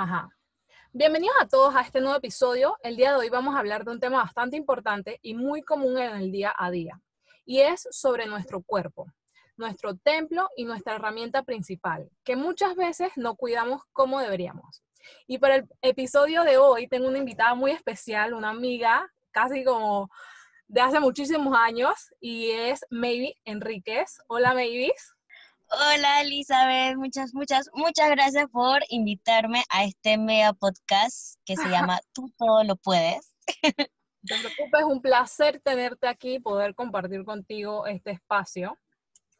Ajá. Bienvenidos a todos a este nuevo episodio. El día de hoy vamos a hablar de un tema bastante importante y muy común en el día a día, y es sobre nuestro cuerpo, nuestro templo y nuestra herramienta principal, que muchas veces no cuidamos como deberíamos. Y para el episodio de hoy tengo una invitada muy especial, una amiga casi como de hace muchísimos años, y es Maybe Enríquez. Hola, Mavis. Hola Elizabeth, muchas, muchas, muchas gracias por invitarme a este mega podcast que se llama Tú todo lo puedes. No te preocupes, es un placer tenerte aquí y poder compartir contigo este espacio.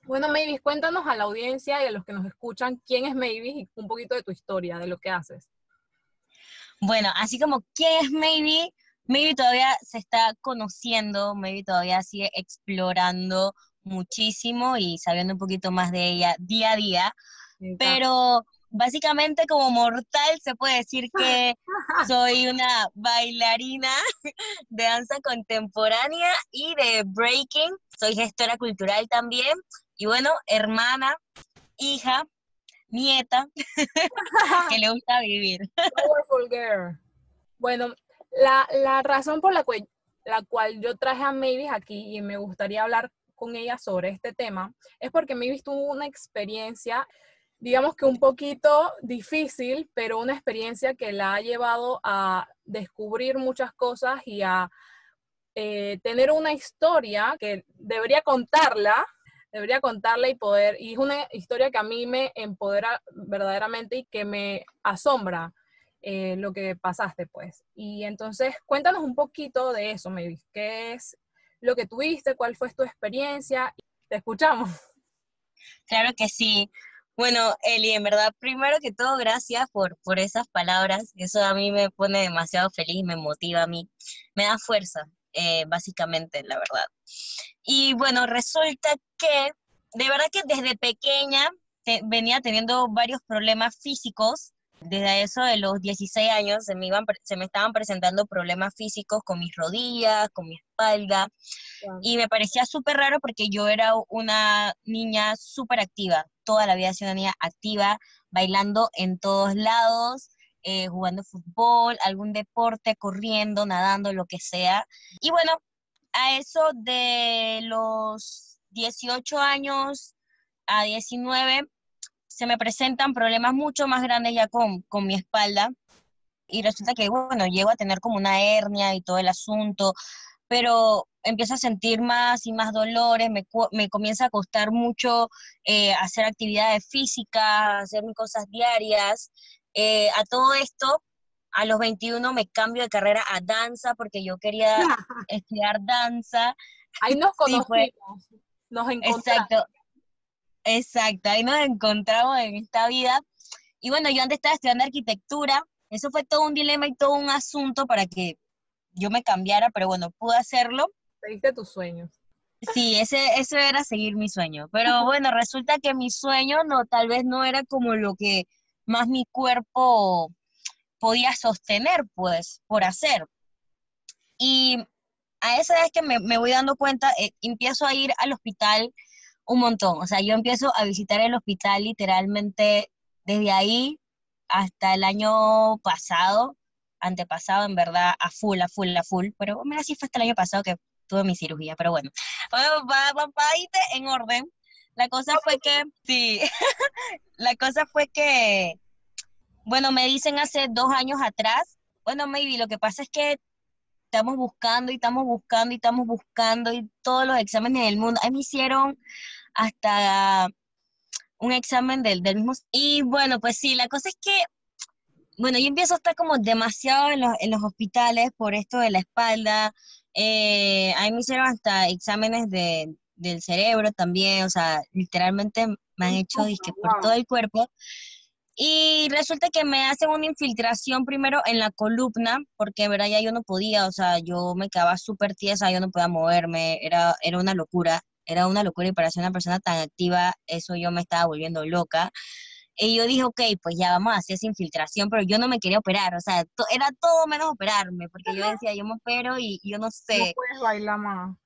Bueno, Mavis, cuéntanos a la audiencia y a los que nos escuchan quién es Mavis y un poquito de tu historia, de lo que haces. Bueno, así como quién es Maybe, Maybe todavía se está conociendo, Maybe todavía sigue explorando muchísimo y sabiendo un poquito más de ella día a día, pero básicamente como mortal se puede decir que soy una bailarina de danza contemporánea y de breaking, soy gestora cultural también y bueno, hermana, hija, nieta, que le gusta vivir. Powerful girl. Bueno, la, la razón por la, cual, la cual yo traje a Mavis aquí y me gustaría hablar con ella sobre este tema es porque me he visto una experiencia, digamos que un poquito difícil, pero una experiencia que la ha llevado a descubrir muchas cosas y a eh, tener una historia que debería contarla, debería contarla y poder, y es una historia que a mí me empodera verdaderamente y que me asombra. Eh, lo que pasaste, pues. Y entonces, cuéntanos un poquito de eso, Mavis. ¿Qué es lo que tuviste, cuál fue tu experiencia. Te escuchamos. Claro que sí. Bueno, Eli, en verdad, primero que todo, gracias por, por esas palabras. Eso a mí me pone demasiado feliz, me motiva a mí, me da fuerza, eh, básicamente, la verdad. Y bueno, resulta que, de verdad que desde pequeña venía teniendo varios problemas físicos desde eso de los 16 años se me, iban, se me estaban presentando problemas físicos con mis rodillas, con mi espalda, y me parecía súper raro porque yo era una niña súper activa, toda la vida sido una niña activa, bailando en todos lados, eh, jugando fútbol, algún deporte, corriendo, nadando, lo que sea. Y bueno, a eso de los 18 años a 19 se me presentan problemas mucho más grandes ya con, mi espalda y resulta que, bueno, llego a tener como una hernia y todo el asunto, pero empiezo a sentir más y más dolores, me, me comienza a costar mucho eh, hacer actividades físicas, hacer mis cosas diarias. Eh, a todo esto, a los 21 me cambio de carrera a danza porque yo quería estudiar danza. Ahí nos conocimos, nos encontramos. Exacto. Exacto, ahí nos encontramos en esta vida. Y bueno, yo antes estaba estudiando arquitectura, eso fue todo un dilema y todo un asunto para que yo me cambiara, pero bueno, pude hacerlo. Seguiste tus sueños. Sí, ese, eso era seguir mi sueño. Pero bueno, resulta que mi sueño no, tal vez no era como lo que más mi cuerpo podía sostener, pues, por hacer. Y a esa vez que me, me voy dando cuenta, eh, empiezo a ir al hospital un montón. O sea, yo empiezo a visitar el hospital literalmente desde ahí hasta el año pasado, antepasado, en verdad, a full, a full, a full. Pero mira, sí fue hasta el año pasado que tuve mi cirugía, pero bueno. Para irte en orden, la cosa fue que, sí, la cosa fue que, bueno, me dicen hace dos años atrás, bueno, maybe, lo que pasa es que estamos buscando y estamos buscando y estamos buscando y todos los exámenes del mundo. Ahí me hicieron hasta un examen del, del mismo. Y bueno, pues sí, la cosa es que, bueno, yo empiezo a estar como demasiado en los, en los hospitales por esto de la espalda. Eh, ahí me hicieron hasta exámenes de, del cerebro también, o sea, literalmente me han hecho disque por todo el cuerpo. Y resulta que me hacen una infiltración primero en la columna, porque de verdad ya yo no podía, o sea, yo me quedaba súper tiesa, yo no podía moverme, era, era una locura era una locura y para ser una persona tan activa, eso yo me estaba volviendo loca. Y yo dije, ok, pues ya vamos a hacer esa infiltración, pero yo no me quería operar, o sea, era todo menos operarme, porque yo decía, yo me opero y yo no sé. No puedes bailar más.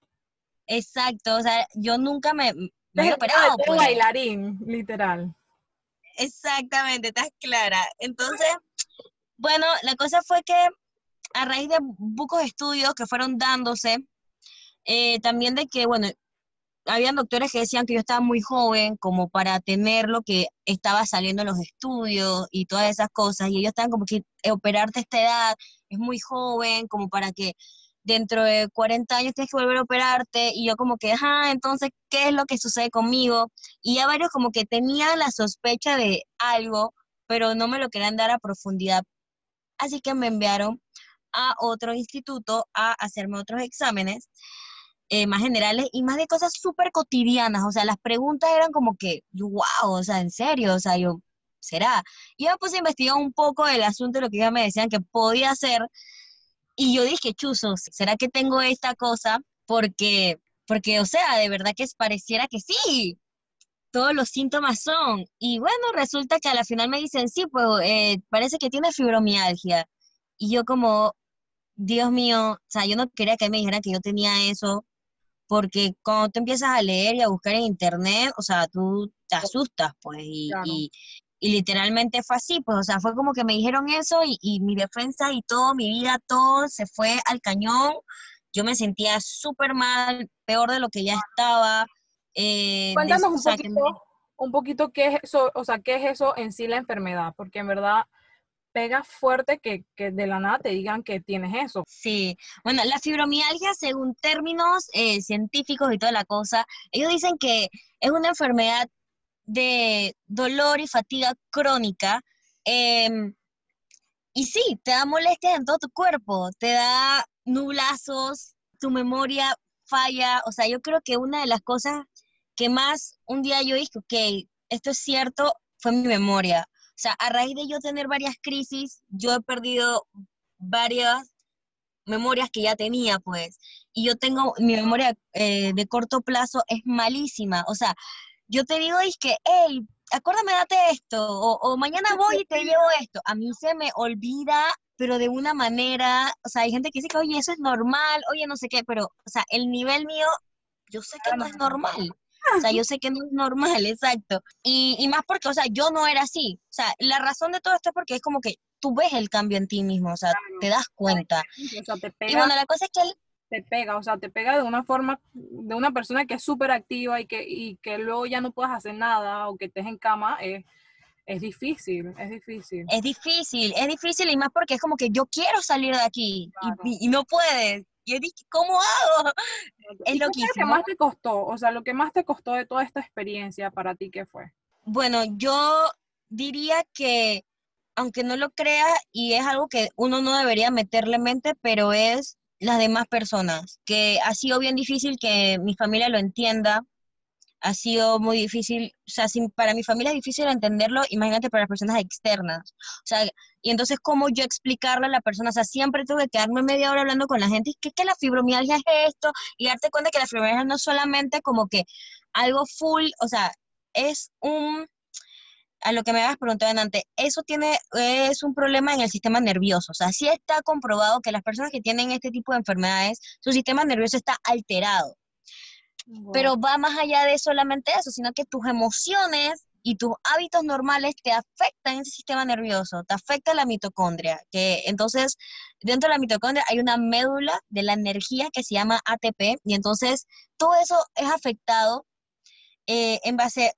Exacto, o sea, yo nunca me, me he operado. Pues. bailarín, literal. Exactamente, estás clara. Entonces, Bueno, la cosa fue que a raíz de pocos estudios que fueron dándose, eh, también de que, bueno, habían doctores que decían que yo estaba muy joven como para tener lo que estaba saliendo en los estudios y todas esas cosas, y ellos estaban como que eh, operarte a esta edad es muy joven, como para que dentro de 40 años tienes que volver a operarte, y yo como que, ajá, entonces, ¿qué es lo que sucede conmigo? Y ya varios como que tenían la sospecha de algo, pero no me lo querían dar a profundidad, así que me enviaron a otro instituto a hacerme otros exámenes eh, más generales y más de cosas súper cotidianas. O sea, las preguntas eran como que, wow, o sea, en serio, o sea, yo, ¿será? Y yo a investigar un poco el asunto de lo que ya me decían que podía hacer. Y yo dije, chuzos, ¿será que tengo esta cosa? Porque, porque, o sea, de verdad que pareciera que sí. Todos los síntomas son. Y bueno, resulta que a la final me dicen, sí, pues eh, parece que tiene fibromialgia. Y yo como, Dios mío, o sea, yo no quería que me dijeran que yo tenía eso, porque cuando tú empiezas a leer y a buscar en internet, o sea, tú te asustas, pues, y, y, literalmente fue así, pues, o sea, fue como que me dijeron eso y, y mi defensa y todo, mi vida, todo se fue al cañón, yo me sentía súper mal, peor de lo que ya estaba. Eh, Cuéntanos un, poquito, un poquito qué es eso, o sea, qué es eso en sí la enfermedad, porque en verdad pega fuerte que, de la nada te digan que tienes eso. Sí, bueno, la fibromialgia, según términos eh, científicos y toda la cosa, ellos dicen que es una enfermedad de dolor y fatiga crónica. Em, y sí, te da molestias en todo tu cuerpo, te da nublazos, tu memoria falla. O sea, yo creo que una de las cosas que más un día yo dije, ok, esto es cierto, fue mi memoria. O sea, a raíz de yo tener varias crisis, yo he perdido varias memorias que ya tenía, pues. Y yo tengo, mi memoria eh, de corto plazo es malísima. O sea, yo te digo, es que, hey, acuérdame, date esto, o, mañana voy y te llevo esto. A mí se me olvida, pero de una manera, o sea, hay gente que dice que, oye, eso es normal, oye, no sé qué, pero, o sea, el nivel mío, yo sé que no es normal. O sea, yo sé que no es normal, exacto. Y, y, más porque, o sea, yo no era así. O sea, la razón de todo esto es porque es como que tú ves el cambio en ti mismo, o sea, te das cuenta. O sea, te pega, y bueno, la cosa es que Te pega, o sea, te pega de una forma, de una persona que es súper activa y que, y que luego ya no puedas hacer nada o que estés en cama, es, es difícil, es difícil. Es difícil, es difícil y más porque es como que yo quiero salir de aquí y, y, no puedes. Y dije, ¿cómo hago? Es lo que más te costó? O sea, lo que más te costó de toda esta experiencia para ti, ¿qué fue? Bueno, yo diría que, aunque no lo crea, y es algo que uno no debería meterle mente, pero es las demás personas, que ha sido bien difícil que mi familia lo entienda, ha sido muy difícil, o sea, para mi familia es difícil entenderlo, imagínate para las personas externas. O sea, y entonces, ¿cómo yo explicarle a la persona? O sea, siempre tuve que quedarme media hora hablando con la gente, y que, que la fibromialgia es esto, y darte cuenta que la fibromialgia no es solamente como que algo full, o sea, es un, a lo que me habías preguntado antes, eso tiene, es un problema en el sistema nervioso. O sea, sí está comprobado que las personas que tienen este tipo de enfermedades, su sistema nervioso está alterado. Pero va más allá de solamente eso, sino que tus emociones y tus hábitos normales te afectan ese sistema nervioso, te afecta la mitocondria, que entonces dentro de la mitocondria hay una médula de la energía que se llama ATP y entonces todo eso es afectado eh, en base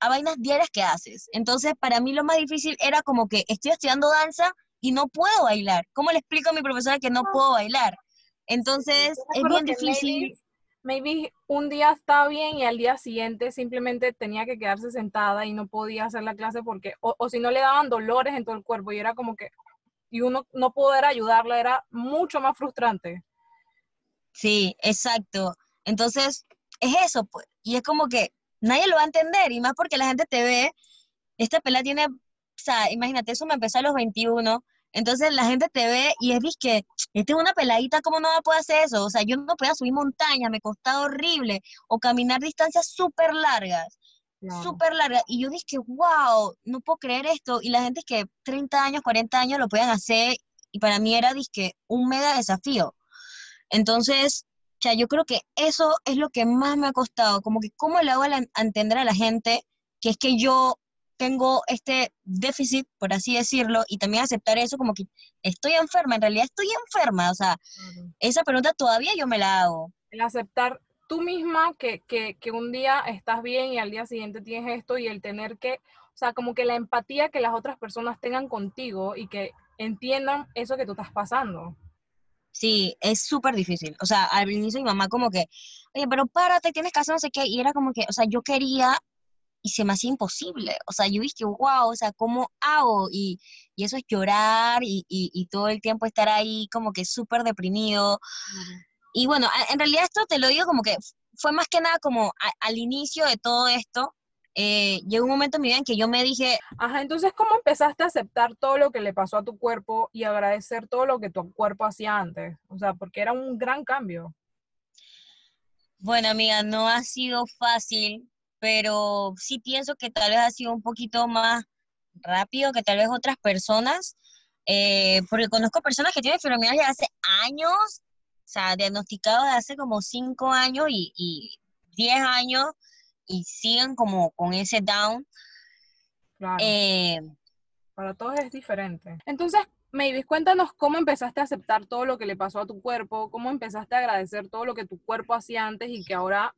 a vainas diarias que haces. Entonces para mí lo más difícil era como que estoy estudiando danza y no puedo bailar. ¿Cómo le explico a mi profesora que no puedo bailar? Entonces es bien difícil maybe un día estaba bien y al día siguiente simplemente tenía que quedarse sentada y no podía hacer la clase porque, o, si no le daban dolores en todo el cuerpo y era como que, y uno no poder ayudarla era mucho más frustrante. Sí, exacto. Entonces, es eso, pues. Y es como que nadie lo va a entender, y más porque la gente te ve, esta pela tiene, o sea, imagínate, eso me empezó a los 21, entonces la gente te ve y es que esta es una peladita, ¿cómo no va a poder hacer eso? O sea, yo no podía subir montañas, me costaba horrible, o caminar distancias súper largas, súper largas. Y yo dije, wow, no puedo creer esto. Y la gente es que 30 años, 40 años lo pueden hacer, y para mí era, dije, un mega desafío. Entonces, o sea, yo creo que eso es lo que más me ha costado, como que cómo le hago a, entender a la gente que es que yo tengo este déficit, por así decirlo, y también aceptar eso como que estoy enferma, en realidad estoy enferma, o sea, esa pregunta todavía yo me la hago. El aceptar tú misma que, que, que un día estás bien y al día siguiente tienes esto y el tener que, o sea, como que la empatía que las otras personas tengan contigo y que entiendan eso que tú estás pasando. Sí, es súper difícil. O sea, al inicio mi mamá como que, oye, pero párate, tienes que hacer no sé qué. Y era como que, o sea, yo quería y se me hacía imposible. O sea, yo dije, wow, o sea, ¿cómo hago? Y, y eso es llorar y, y, y, todo el tiempo estar ahí como que súper deprimido. Y bueno, en realidad esto te lo digo como que fue más que nada como al inicio de todo esto, eh, llegó un momento en mi vida en que yo me dije... Ajá, entonces, ¿cómo empezaste a aceptar todo lo que le pasó a tu cuerpo y agradecer todo lo que tu cuerpo hacía antes? O sea, porque era un gran cambio. Bueno, amiga, no ha sido fácil, pero sí pienso que tal vez ha sido un poquito más rápido que tal vez otras personas, eh, porque conozco personas que tienen fibromialgia hace años, o sea, diagnosticados de hace como 5 años y, y 10 años, y siguen como con ese down. Claro. Eh, Para todos es diferente. Entonces, Mavis, cuéntanos cómo empezaste a aceptar todo lo que le pasó a tu cuerpo, cómo empezaste a agradecer todo lo que tu cuerpo hacía antes y que ahora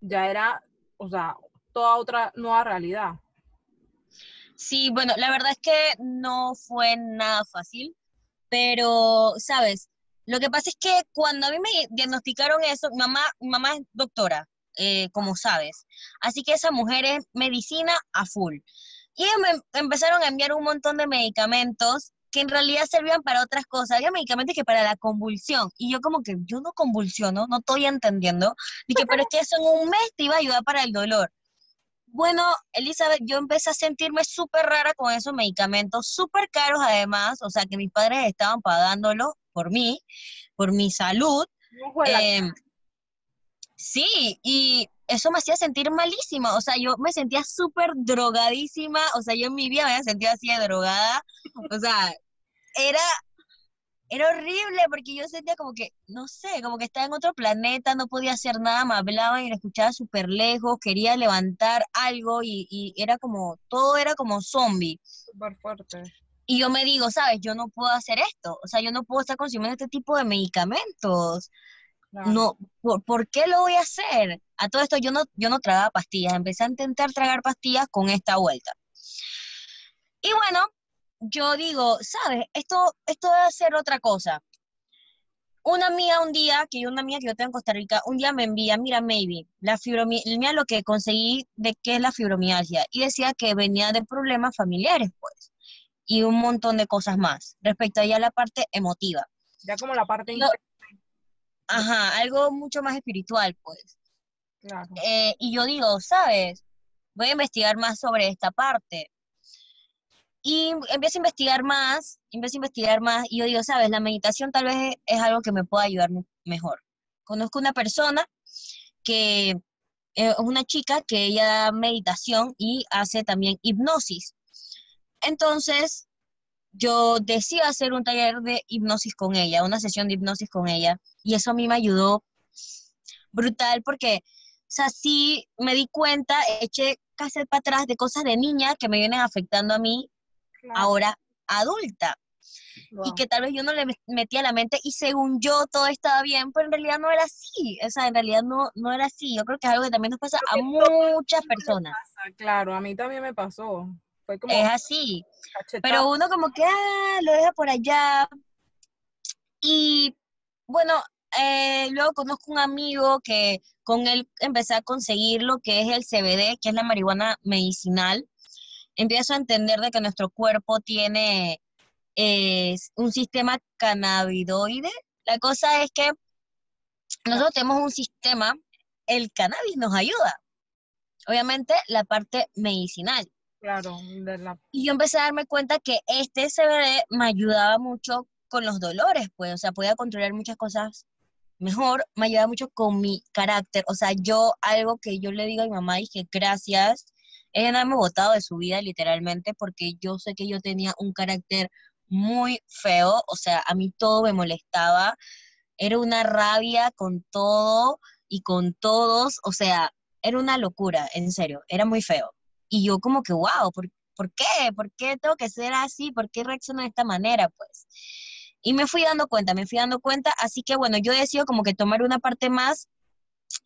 ya era, o sea, toda otra nueva realidad. Sí, bueno, la verdad es que no fue nada fácil, pero, ¿sabes? Lo que pasa es que cuando a mí me diagnosticaron eso, mamá, mamá es doctora, eh, como sabes. Así que esa mujer es medicina a full. Y ellos me empezaron a enviar un montón de medicamentos que en realidad servían para otras cosas. Había medicamentos que para la convulsión. Y yo como que, yo no convulsiono, no estoy entendiendo. Dije, pero es que eso en un mes te iba a ayudar para el dolor. Bueno, Elizabeth, yo empecé a sentirme súper rara con esos medicamentos, súper caros además, o sea que mis padres estaban pagándolo por mí, por mi salud. Sí, y eso me hacía sentir malísima, o sea, yo me sentía súper drogadísima, o sea, yo en mi vida me había sentido así de drogada, o sea, era, era horrible porque yo sentía como que, no sé, como que estaba en otro planeta, no podía hacer nada, me hablaban y lo escuchaba súper lejos, quería levantar algo y, y, era como, todo era como zombie. Súper fuerte. Y yo me digo, sabes, yo no puedo hacer esto, o sea, yo no puedo estar consumiendo este tipo de medicamentos. No, ¿por, qué lo voy a hacer? A todo esto yo no, yo no tragaba pastillas, empecé a intentar tragar pastillas con esta vuelta. Y bueno, yo digo, ¿sabes? Esto, esto debe ser otra cosa. Una amiga un día, que yo una amiga que yo tengo en Costa Rica, un día me envía, mira, maybe, la fibromialgia, lo que conseguí de qué es la fibromialgia, y decía que venía de problemas familiares, pues, y un montón de cosas más, respecto a ya la parte emotiva. Ya como la parte Ajá, algo mucho más espiritual, pues. Eh, y yo digo, ¿sabes? Voy a investigar más sobre esta parte. Y empiezo a investigar más, empiezo a investigar más, y yo digo, ¿sabes? La meditación tal vez es algo que me pueda ayudar mejor. Conozco una persona que eh, es una chica que ella da meditación y hace también hipnosis. Entonces, yo decido hacer un taller de hipnosis con ella, una sesión de hipnosis con ella, y eso a mí me ayudó brutal porque, o sea, sí me di cuenta, eché casi para atrás de cosas de niña que me vienen afectando a mí ahora adulta. Y que tal vez yo no le metía a la mente y según yo todo estaba bien, pero en realidad no era así. O sea, en realidad no, no era así. Yo creo que es algo que también nos pasa a muchas personas. claro, a mí también me pasó. Fue como es así. Pero uno como que, ah, lo deja por allá. Y bueno, eh, luego conozco un amigo que con él empecé a conseguir lo que es el CBD, que es la marihuana medicinal. Empiezo a entender de que nuestro cuerpo tiene eh, un sistema cannabinoide. La cosa es que nosotros tenemos un sistema, el cannabis nos ayuda. Obviamente la parte medicinal. Claro, Y yo empecé a darme cuenta que este CBD me ayudaba mucho con los dolores, pues, o sea, podía controlar muchas cosas mejor, me ayudaba mucho con mi carácter, o sea, yo algo que yo le digo a mi mamá, dije, gracias, ella no me ha botado de su vida literalmente porque yo sé que yo tenía un carácter muy feo, o sea, a mí todo me molestaba, era una rabia con todo y con todos, o sea, era una locura, en serio, era muy feo. Y yo como que, wow, ¿por qué? ¿Por qué tengo que ser así? ¿Por qué reacciono de esta manera? Pues. Y me fui dando cuenta, me fui dando cuenta, así que bueno, yo decido como que tomar una parte más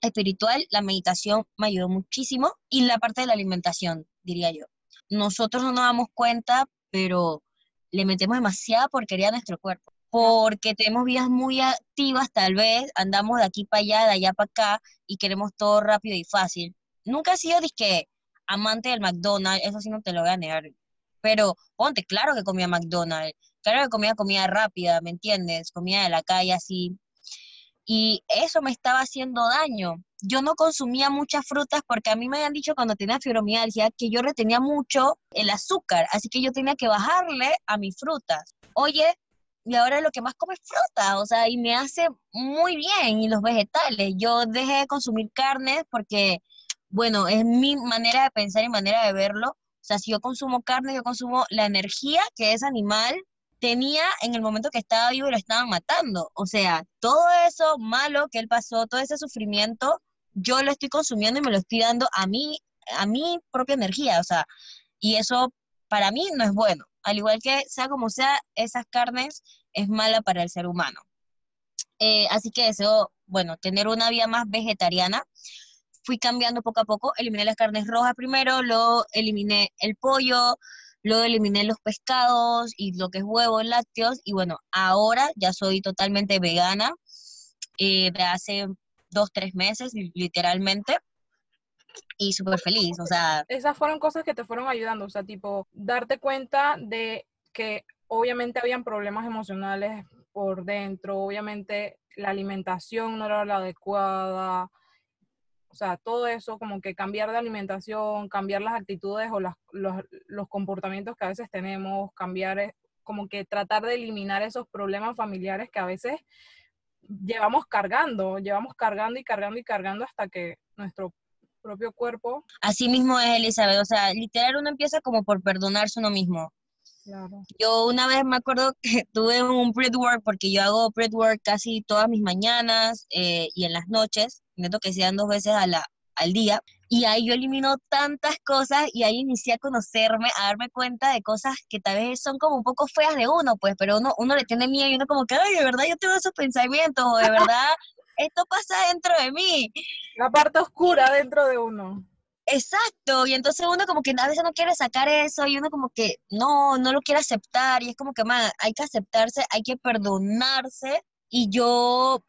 espiritual, la meditación me ayudó muchísimo y la parte de la alimentación, diría yo. Nosotros no nos damos cuenta, pero le metemos demasiada porquería a nuestro cuerpo, porque tenemos vidas muy activas, tal vez andamos de aquí para allá, de allá para acá y queremos todo rápido y fácil. Nunca he sido disque amante del McDonald's, eso sí no te lo voy a negar, pero ponte, claro que comía McDonald's, claro que comía comida rápida, ¿me entiendes? Comida de la calle así, y eso me estaba haciendo daño. Yo no consumía muchas frutas porque a mí me habían dicho cuando tenía fibromialgia que yo retenía mucho el azúcar, así que yo tenía que bajarle a mis frutas. Oye, y ahora lo que más como es fruta, o sea, y me hace muy bien, y los vegetales. Yo dejé de consumir carnes porque, bueno, es mi manera de pensar y manera de verlo. O sea, si yo consumo carne, yo consumo la energía que es animal tenía en el momento que estaba vivo y lo estaban matando. O sea, todo eso malo que él pasó, todo ese sufrimiento, yo lo estoy consumiendo y me lo estoy dando a mí, a mi propia energía. O sea, y eso para mí no es bueno. Al igual que sea como sea, esas carnes es mala para el ser humano. Eh, así que deseo, bueno, tener una vida más vegetariana. Fui cambiando poco a poco, eliminé las carnes rojas primero, luego eliminé el pollo, Luego eliminé los pescados y lo que es huevos, lácteos. Y bueno, ahora ya soy totalmente vegana eh, hace dos, tres meses, literalmente. Y súper feliz, o sea. Esas fueron cosas que te fueron ayudando, o sea, tipo, darte cuenta de que obviamente habían problemas emocionales por dentro, obviamente la alimentación no era la adecuada, o sea, todo eso, como que cambiar de alimentación, cambiar las actitudes o los, los, comportamientos que a veces tenemos, cambiar, eh, como que tratar de eliminar esos problemas familiares que a veces llevamos cargando, llevamos cargando y cargando y cargando hasta que nuestro propio cuerpo. Así mismo es, Elizabeth. O sea, literal uno empieza como por perdonarse uno mismo. Claro. Yo una vez me acuerdo que tuve un work porque yo hago work casi todas mis mañanas eh, y en las noches intento que sean dos veces a la, al día. Y ahí yo elimino tantas cosas y ahí inicié a conocerme, a darme cuenta de cosas que tal vez son como un poco feas de uno, pues, pero uno, uno le tiene miedo y uno como que, ay, de verdad yo tengo esos pensamientos, o de verdad esto pasa dentro de mí. La parte oscura dentro de uno. Exacto, y entonces uno como que a veces no quiere sacar eso y uno como que no, no lo quiere aceptar y es como que, man, hay que aceptarse, hay que perdonarse y yo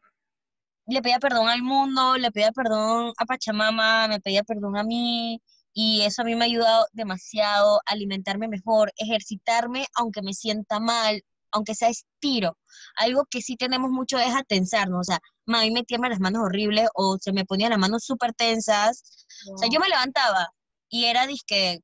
le pedía perdón al mundo, le pedía perdón a Pachamama, me pedía perdón a mí, y eso a mí me ha ayudado demasiado a alimentarme mejor, ejercitarme aunque me sienta mal, aunque sea estiro. Algo que sí tenemos mucho es a tensarnos, o sea, a mí me tiemblan las manos horribles o se me ponían las manos súper tensas. O sea, yo me levantaba y era disque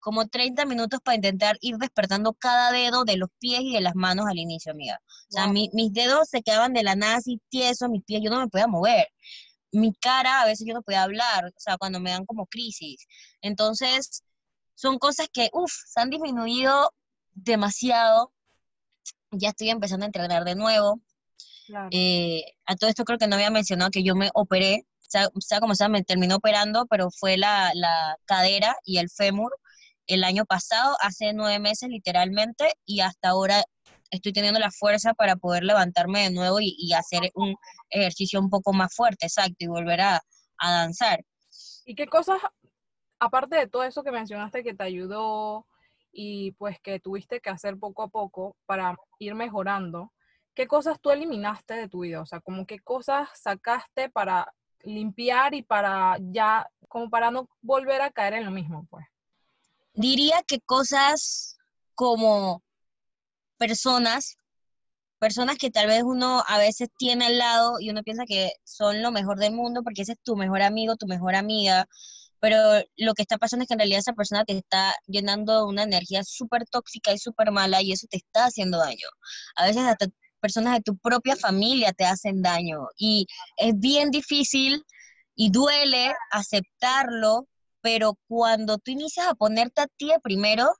como 30 minutos para intentar ir despertando cada dedo de los pies y de las manos al inicio, amiga. O sea, mis dedos se quedaban de la nada así tiesos, mis pies yo no me podía mover. Mi cara a veces yo no podía hablar, o sea, cuando me dan como crisis. Entonces, son cosas que, uff, se han disminuido demasiado. Ya estoy empezando a entrenar de nuevo. Eh, a todo esto creo que no había mencionado que yo me operé, o sea, o sea como sea, me terminó operando, pero fue la, la cadera y el fémur el año pasado, hace nueve meses literalmente, y hasta ahora estoy teniendo la fuerza para poder levantarme de nuevo y, hacer un ejercicio un poco más fuerte, exacto, y volver a, danzar. ¿Y qué cosas, aparte de todo eso que mencionaste que te ayudó y pues que tuviste que hacer poco a poco para ir mejorando, qué cosas tú eliminaste de tu vida? O sea, como qué cosas sacaste para limpiar y para ya, como para no volver a caer en lo mismo, pues. Diría que cosas como personas, personas que tal vez uno a veces tiene al lado y uno piensa que son lo mejor del mundo porque ese es tu mejor amigo, tu mejor amiga, pero lo que está pasando es que en realidad esa persona te está llenando una energía súper tóxica y súper mala y eso te está haciendo daño. A veces hasta personas de tu propia familia te hacen daño y es bien difícil y duele aceptarlo pero cuando tú inicias a ponerte a ti primero,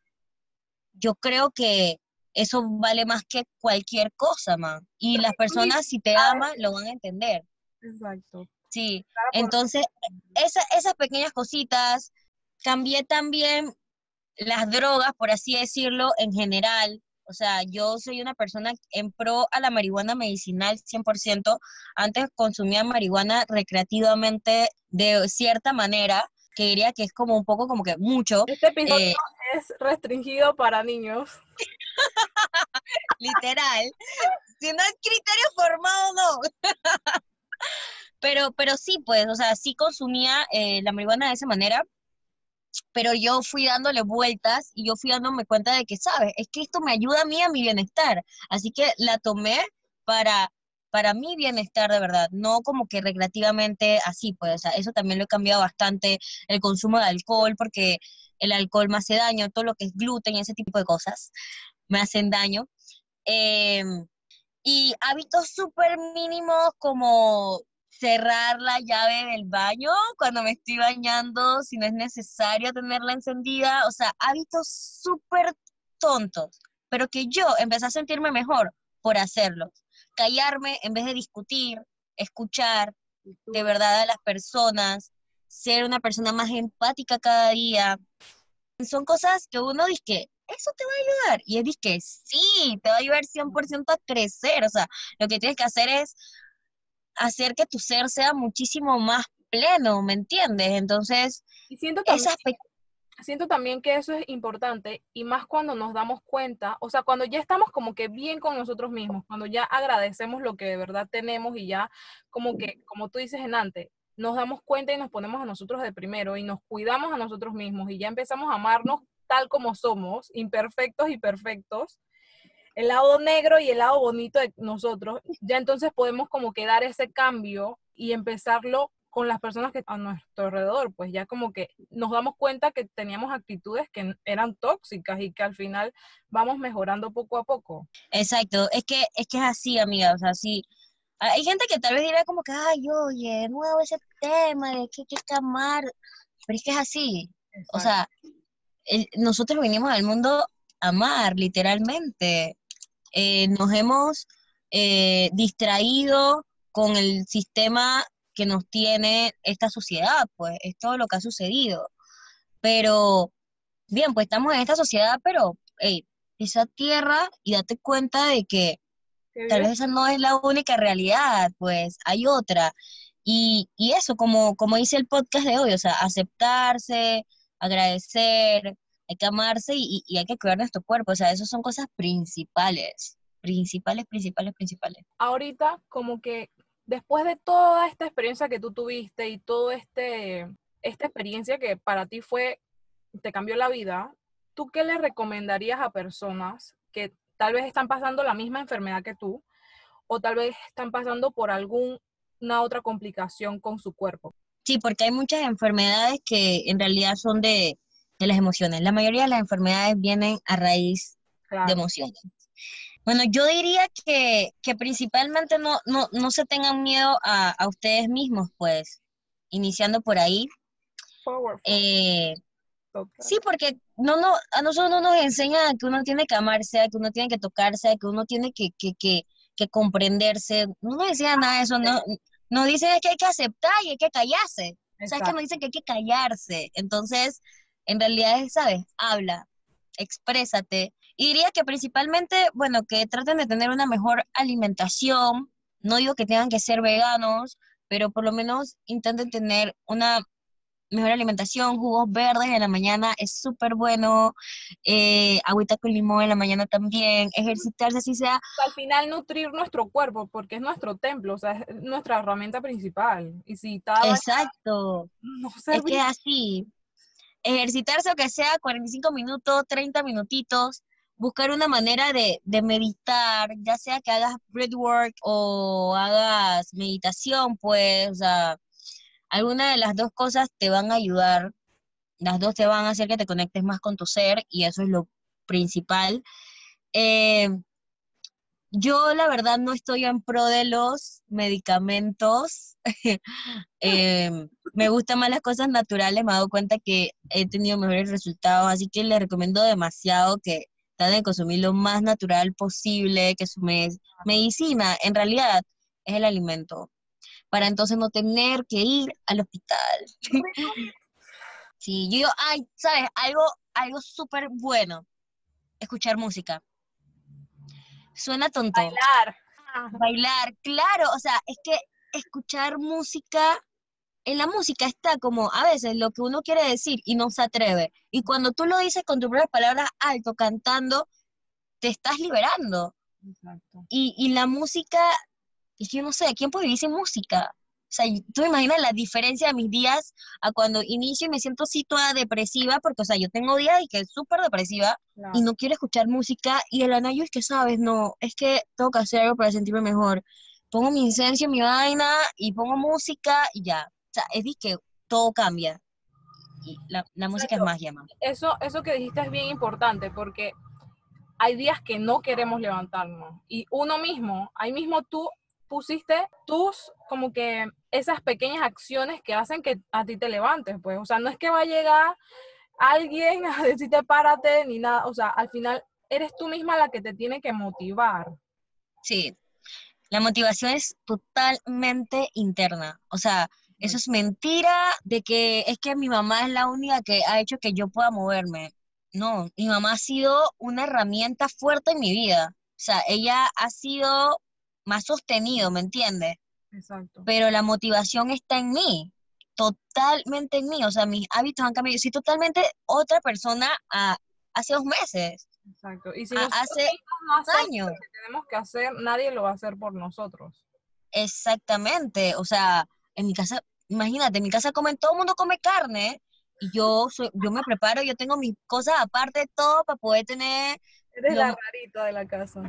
yo creo que eso vale más que cualquier cosa, man. Y las personas, si te aman, lo van a entender. Exacto. Sí, entonces, esas pequeñas cositas, cambié también las drogas, por así decirlo, en general. O sea, yo soy una persona en pro a la marihuana medicinal 100%. Antes consumía marihuana recreativamente de cierta manera, que diría que es como un poco como que mucho. Este episodio eh, es restringido para niños. Literal. si no hay criterio formado, no. pero, pero sí, pues, o sea, sí consumía eh, la marihuana de esa manera, pero yo fui dándole vueltas y yo fui dándome cuenta de que, ¿sabes? Es que esto me ayuda a mí a mi bienestar. Así que la tomé para, para mi bienestar de verdad, no como que recreativamente así, pues, o sea, eso también lo he cambiado bastante, el consumo de alcohol, porque el alcohol me hace daño, todo lo que es gluten y ese tipo de cosas me hacen daño. Em, y hábitos súper mínimos como cerrar la llave del baño cuando me estoy bañando, si no es necesario tenerla encendida, o sea, hábitos súper tontos, pero que yo empecé a sentirme mejor por hacerlos. Callarme en vez de discutir, escuchar de verdad a las personas, ser una persona más empática cada día. Son cosas que uno dice que eso te va a ayudar. Y es que sí, te va a ayudar 100% a crecer. O sea, lo que tienes que hacer es hacer que tu ser sea muchísimo más pleno, ¿me entiendes? Entonces, siento también, siento también que eso es importante y más cuando nos damos cuenta, o sea, cuando ya estamos como que bien con nosotros mismos, cuando ya agradecemos lo que de verdad tenemos y ya como que, como tú dices en antes, nos damos cuenta y nos ponemos a nosotros de primero y nos cuidamos a nosotros mismos y ya empezamos a amarnos tal como somos, imperfectos y perfectos, el lado negro y el lado bonito de nosotros, ya entonces podemos como que dar ese cambio y empezarlo con las personas que a nuestro alrededor, pues ya como que nos damos cuenta que teníamos actitudes que eran tóxicas y que al final vamos mejorando poco a poco. Exacto, es que es que es así, amiga, o sea, sí. Hay gente que tal vez dirá como que, ay, oye, nuevo ese tema de que hay que amar, pero es que es así. O sea, nosotros venimos al mundo a amar, literalmente. Eh, nos hemos eh, distraído con el sistema que nos tiene esta sociedad, pues es todo lo que ha sucedido. Pero, bien, pues estamos en esta sociedad, pero hey, esa tierra y date cuenta de que tal vez esa no es la única realidad, pues hay otra. Y, y eso, como, como dice el podcast de hoy, o sea, aceptarse, agradecer, hay que amarse y, hay que cuidar nuestro cuerpo. O sea, esas son cosas principales, principales, principales, principales. Ahorita, como que después de toda esta experiencia que tú tuviste y toda este, esta experiencia que para ti fue, te cambió la vida, ¿tú qué le recomendarías a personas que tal vez están pasando la misma enfermedad que tú o tal vez están pasando por alguna otra complicación con su cuerpo? Sí, porque hay muchas enfermedades que en realidad son de, de las emociones. La mayoría de las enfermedades vienen a raíz de emociones. Bueno, yo diría que, principalmente no, no, no, se tengan miedo a, ustedes mismos, pues, iniciando por ahí. Eh, sí, porque no, no, a nosotros no nos enseñan que uno tiene que amarse, que uno tiene que tocarse, que uno tiene que, que, que, que comprenderse. No nos enseñan nada de eso, no, nos dicen que hay que aceptar y hay que callarse. O sea, es que nos dicen que hay que callarse. Entonces, en realidad es, ¿sabes? Habla, exprésate. Y diría que principalmente, bueno, que traten de tener una mejor alimentación. No digo que tengan que ser veganos, pero por lo menos intenten tener una mejor alimentación, jugos verdes en la mañana es súper bueno, eh, agüita con limón en la mañana también, ejercitarse así sea. Al final nutrir nuestro cuerpo, porque es nuestro templo, o sea, es nuestra herramienta principal. Y si está... Exacto. No es que así, ejercitarse aunque sea 45 minutos, 30 minutitos, buscar una manera de, meditar, ya sea que hagas breathwork o hagas meditación, pues, o sea, alguna de las dos cosas te van a ayudar, las dos te van a hacer que te conectes más con tu ser y eso es lo principal. Eh, yo la verdad no estoy en pro de los medicamentos. Em, me gustan más las cosas naturales, me he dado cuenta que he tenido mejores resultados, así que les recomiendo demasiado que de consumir lo más natural posible, que su medicina en realidad es el alimento, para entonces no tener que ir al hospital. sí, yo, ay, ¿sabes? Algo, algo súper bueno, escuchar música. Suena tonto. Bailar. Bailar, claro, o sea, es que escuchar música, en la música está como a veces lo que uno quiere decir y no se atreve. Y cuando tú lo dices con tus propias palabras alto, cantando, te estás liberando. Exacto. Y, y la música, es que yo no sé, ¿quién puede vivir sin música? O sea, tú imaginas la diferencia de mis días a cuando inicio y me siento así toda depresiva, porque, o sea, yo tengo días y que es súper depresiva y no quiero escuchar música, y el anayo es que, ¿sabes? No, es que tengo que hacer algo para sentirme mejor. Pongo mi incenso, mi vaina, y pongo música, y ya. O sea, es que todo cambia. Y la, la música es magia, mamá. Eso, eso que dijiste es bien importante porque hay días que no queremos levantarnos y uno mismo, ahí mismo tú pusiste tus como que esas pequeñas acciones que hacen que a ti te levantes, pues, o sea, no es que va a llegar alguien a decirte párate ni nada, o sea, al final eres tú misma la que te tiene que motivar. Sí, la motivación es totalmente interna. O sea, eso es mentira de que es que mi mamá es la única que ha hecho que yo pueda moverme. No, mi mamá ha sido una herramienta fuerte en mi vida. O sea, ella ha sido más sostenido, ¿me entiendes? Exacto. Pero la motivación está en mí, totalmente en mí. O sea, mis hábitos han cambiado. Yo soy totalmente otra persona a, hace dos meses, Exacto. Y si a- hace no años. lo que tenemos que hacer, nadie lo va a hacer por nosotros. Exactamente, o sea, en mi casa, imagínate, en mi casa comen, todo el mundo come carne y yo soy, yo me preparo, yo tengo mis cosas aparte de todo para poder tener, Eres la rarita de la casa.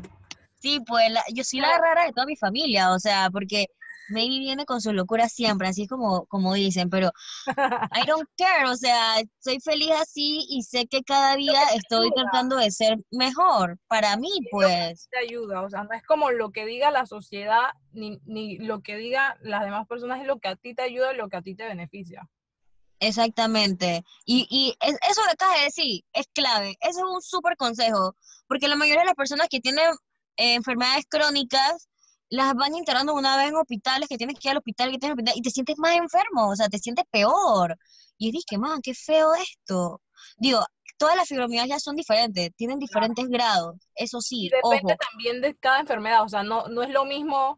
sí, pues la- yo soy la rara de toda mi familia, o sea, porque Maybe viene con su locura siempre, así como, como dicen, pero I don't care, o sea, soy feliz así y sé que cada día estoy tratando de ser mejor para mí, pues. te ayuda, o sea, no es como lo que diga la sociedad ni, ni lo que diga las demás personas, es lo que a ti te ayuda y lo que a ti te beneficia. Exactamente. Y, y es- eso que acabas de decir es clave. Ese es un súper consejo. Porque la mayoría de las personas que tienen eh, enfermedades crónicas las van internando una vez en hospitales, que tienes que ir al hospital, que tienes que ir al hospital, y te sientes más enfermo, o sea, te sientes peor. Y es que, man, qué feo esto. Digo, todas las fibromialgias son diferentes, tienen diferentes grados. Eso Y sí, depende ojo. también de cada enfermedad, o sea, no, no es lo mismo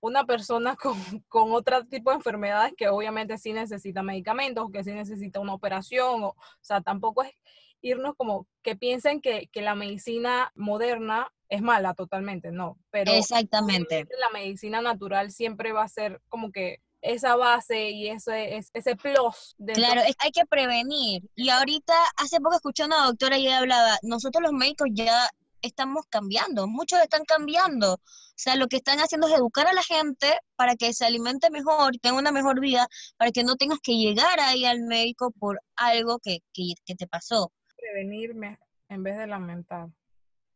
una persona con, con otro tipo de enfermedades que obviamente sí necesita medicamentos, que sí necesita una operación, o, o sea, tampoco es irnos como que piensen que, que la medicina moderna es mala totalmente, no, pero Exactamente. la medicina natural siempre va a ser como que esa base y ese, es- ese plus de Claro, es que hay que prevenir. Y ahorita, hace poco escuché a una doctora y ella hablaba, nosotros los médicos ya estamos cambiando, muchos están cambiando. O sea, lo que están haciendo es educar a la gente para que se alimente mejor, tenga una mejor vida, para que no tengas que llegar ahí al médico por algo que, que, que te pasó. prevenirme en vez de lamentar.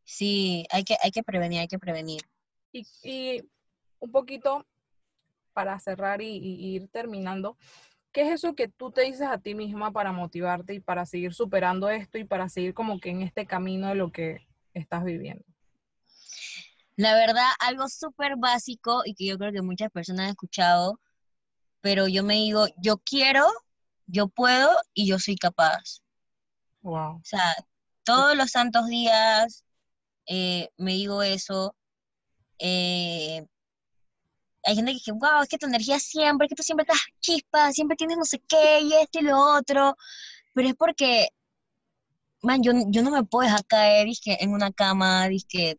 Sí, hay que, hay que prevenir, hay que prevenir. Y, y un poquito para cerrar y, y ir terminando, ¿qué es eso que tú te dices a ti misma para motivarte y para seguir superando esto y para seguir como que en este camino de lo que estás viviendo? La verdad, algo súper básico y que yo creo que muchas personas han escuchado, pero yo me digo, yo quiero, yo puedo y yo soy capaz. Wow. O sea, todos los santos días eh, me digo eso. eh, hay gente que dice, wow, es que tu energía siempre, es que tú siempre estás chispa, siempre tienes no sé qué y esto y lo otro. Pero es porque, man, yo, yo no me puedo dejar caer, dizque, en una cama, dizque,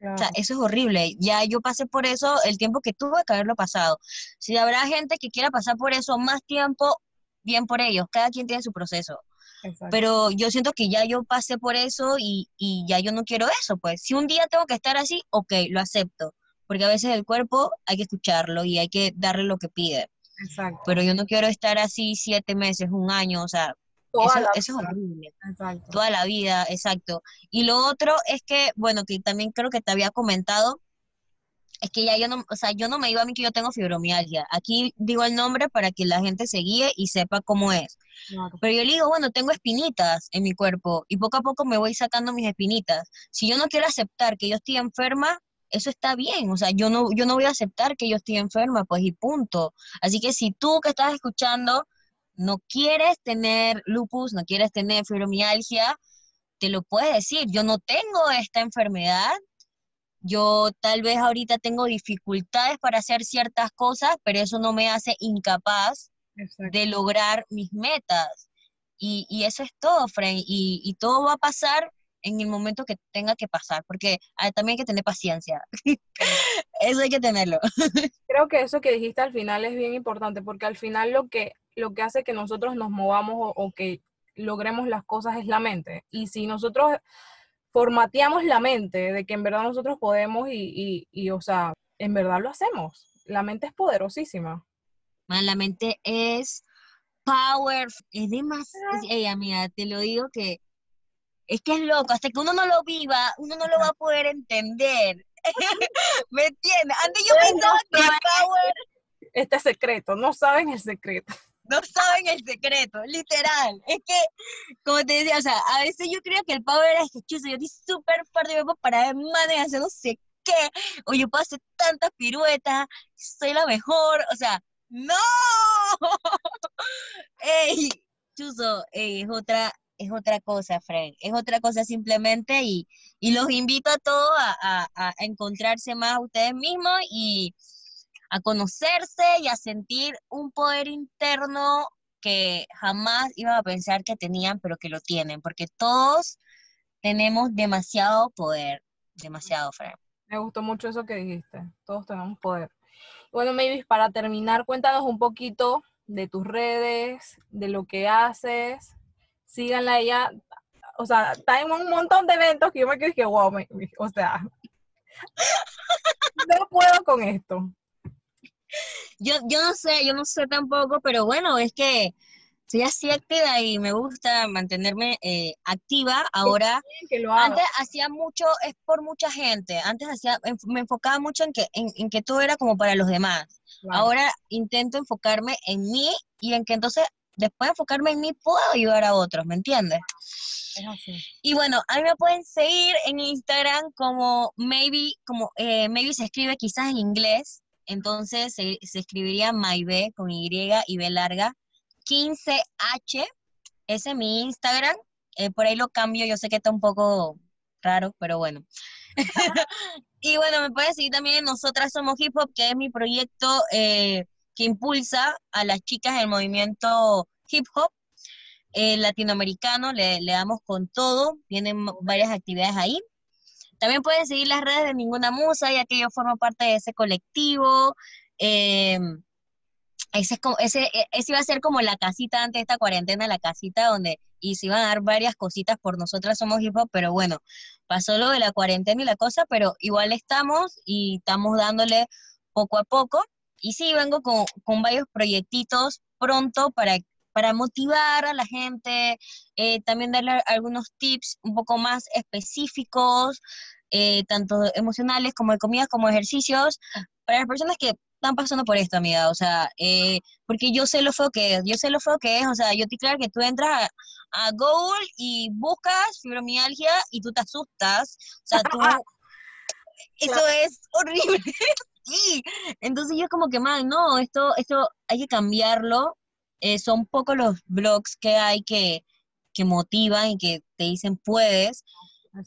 o sea, eso es horrible. Ya yo pasé por eso el tiempo que tuve que haberlo pasado. Si habrá gente que quiera pasar por eso más tiempo, bien por ellos. Cada quien tiene su proceso. Exacto. Pero yo siento que ya yo pasé por eso y, y ya yo no quiero eso, pues. Si un día tengo que estar así, ok, lo acepto. Porque a veces el cuerpo hay que escucharlo y hay que darle lo que pide. Exacto. Pero yo no quiero estar así siete meses, un año, o sea, Toda eso, la eso es horrible. Exacto. Toda la vida, exacto. Y lo otro es que, bueno, que también creo que te había comentado, es que ya yo no, o sea, yo no me digo a mí que yo tengo fibromialgia. Aquí digo el nombre para que la gente se guíe y sepa cómo es. Claro. Pero yo le digo, bueno, tengo espinitas en mi cuerpo y poco a poco me voy sacando mis espinitas. Si yo no quiero aceptar que yo estoy enferma, eso está bien. O sea, yo no, yo no voy a aceptar que yo estoy enferma, pues y punto. Así que si tú que estás escuchando no quieres tener lupus, no quieres tener fibromialgia, te lo puedes decir, yo no tengo esta enfermedad, yo tal vez ahorita tengo dificultades para hacer ciertas cosas, pero eso no me hace incapaz de lograr mis metas. Y, eso es todo, Frank, y, todo va a pasar en el momento que tenga que pasar, porque también hay que tener paciencia. eso hay que tenerlo. Creo que eso que dijiste al final es bien importante, porque al final lo que, lo que hace que nosotros nos movamos o que logremos las cosas es la mente. Y si nosotros formateamos la mente de que en verdad nosotros podemos y, y, o sea, en verdad lo hacemos. La mente es poderosísima. la mente es power, es demasiado, ey amiga, te lo digo que es que es loco, hasta que uno no lo viva, uno no lo va a poder entender. ¿Me entiendes? Antes yo pensaba que power... Este secreto, no saben el secreto no saben el secreto, literal. Es que, como te decía, o sea, a veces yo creo que el es que chuzo, yo estoy súper fuerte, yo puedo parar de hacer no sé qué, o yo puedo hacer tantas piruetas, soy la mejor, o sea, ¡no! ¡Ey! Chuzo, es otra, es otra cosa, Frank, es otra cosa simplemente y, y los invito a todos a, a, a encontrarse más a ustedes mismos y a conocerse y a sentir un poder interno que jamás iban a pensar que tenían, pero que lo tienen, porque todos tenemos demasiado poder, demasiado, Fred. Me gustó mucho eso que dijiste, todos tenemos poder. Bueno, Mavis, para terminar, cuéntanos un poquito de tus redes, de lo que haces, síganla ella, o sea, está en un montón de eventos que yo me quedé que, wow, o sea, no puedo con esto yo, yo no sé, yo no sé tampoco, pero bueno, es que soy así activa y me gusta mantenerme eh, activa. Ahora, antes hacía mucho, es por mucha gente. Antes hacía, me enfocaba mucho en que, en, que todo era como para los demás. Ahora intento enfocarme en mí y en que entonces, después de enfocarme en mí, puedo ayudar a otros, ¿me entiendes? Y bueno, a mí me pueden seguir en Instagram como maybe, como eh, maybe se escribe quizás en inglés, entonces se, escribiría Maybe con Y y B larga, 15H, ese es mi Instagram, eh, por ahí lo cambio, yo sé que está un poco raro, pero bueno. y bueno, me pueden seguir también Nosotras Somos Hip Hop, que es mi proyecto eh, que impulsa a las chicas del movimiento hip hop eh, latinoamericano, le, damos con todo, tienen varias actividades ahí. También pueden seguir las redes de Ninguna Musa, ya que yo formo parte de ese colectivo. Em, ese, ese, e, ese iba a ser como la casita antes de esta cuarentena, la casita donde y se iban a dar varias cositas por nosotras somos hip hop, pero bueno, pasó lo de la cuarentena y la cosa, pero igual estamos y estamos dándole poco a poco. Y sí, vengo con, con varios proyectitos pronto para, para motivar a la gente, eh, también darle algunos tips un poco más específicos, eh, tanto emocionales como de comidas, como ejercicios, para las personas que están pasando por esto, amiga, o sea, eh, porque yo sé lo feo que es, yo sé lo feo que es, o sea, yo te claro que tú entras a, Google y buscas fibromialgia y tú te asustas, o sea, tú, eso es horrible, sí, entonces yo como que, mal, no, esto, esto hay que cambiarlo, eh, son pocos los blogs que hay que, que motivan y que te dicen puedes,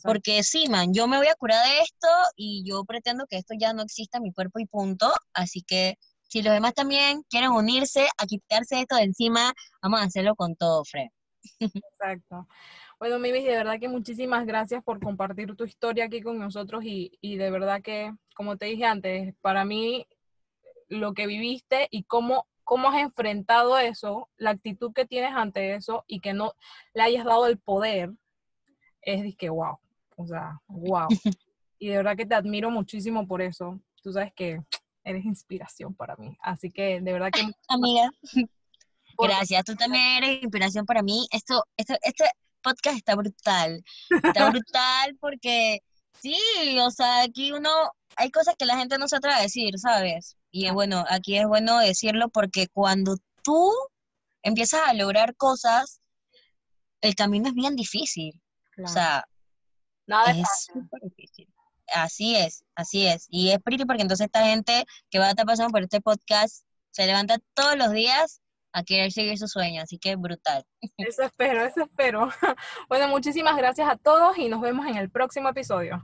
porque sí, man, yo me voy a curar de esto y yo pretendo que esto ya no exista en mi cuerpo y punto. Así que si los demás también quieren unirse a quitarse esto de encima, vamos a hacerlo con todo, Fred. Exacto. Bueno, Mimis, de verdad que muchísimas gracias por compartir tu historia aquí con nosotros y, y de verdad que, como te dije antes, para mí lo que viviste y cómo cómo has enfrentado eso, la actitud que tienes ante eso y que no le hayas dado el poder es de que wow, o sea, wow. Y de verdad que te admiro muchísimo por eso. Tú sabes que eres inspiración para mí. Así que de verdad que... Amiga, gracias. Tú también eres inspiración para mí. Esto, esto, este podcast está brutal. Está brutal porque sí, o sea, aquí uno, hay cosas que la gente no se atreve a decir, ¿sabes? Y es bueno, aquí es bueno decirlo porque cuando tú empiezas a lograr cosas, el camino es bien difícil. O sea, Nada es súper difícil. Así es, así es. Y es pretty porque entonces esta gente que va a estar pasando por este podcast se levanta todos los días a querer seguir su sueño, así que brutal. Eso espero, eso espero. Bueno, muchísimas gracias a todos y nos vemos en el próximo episodio.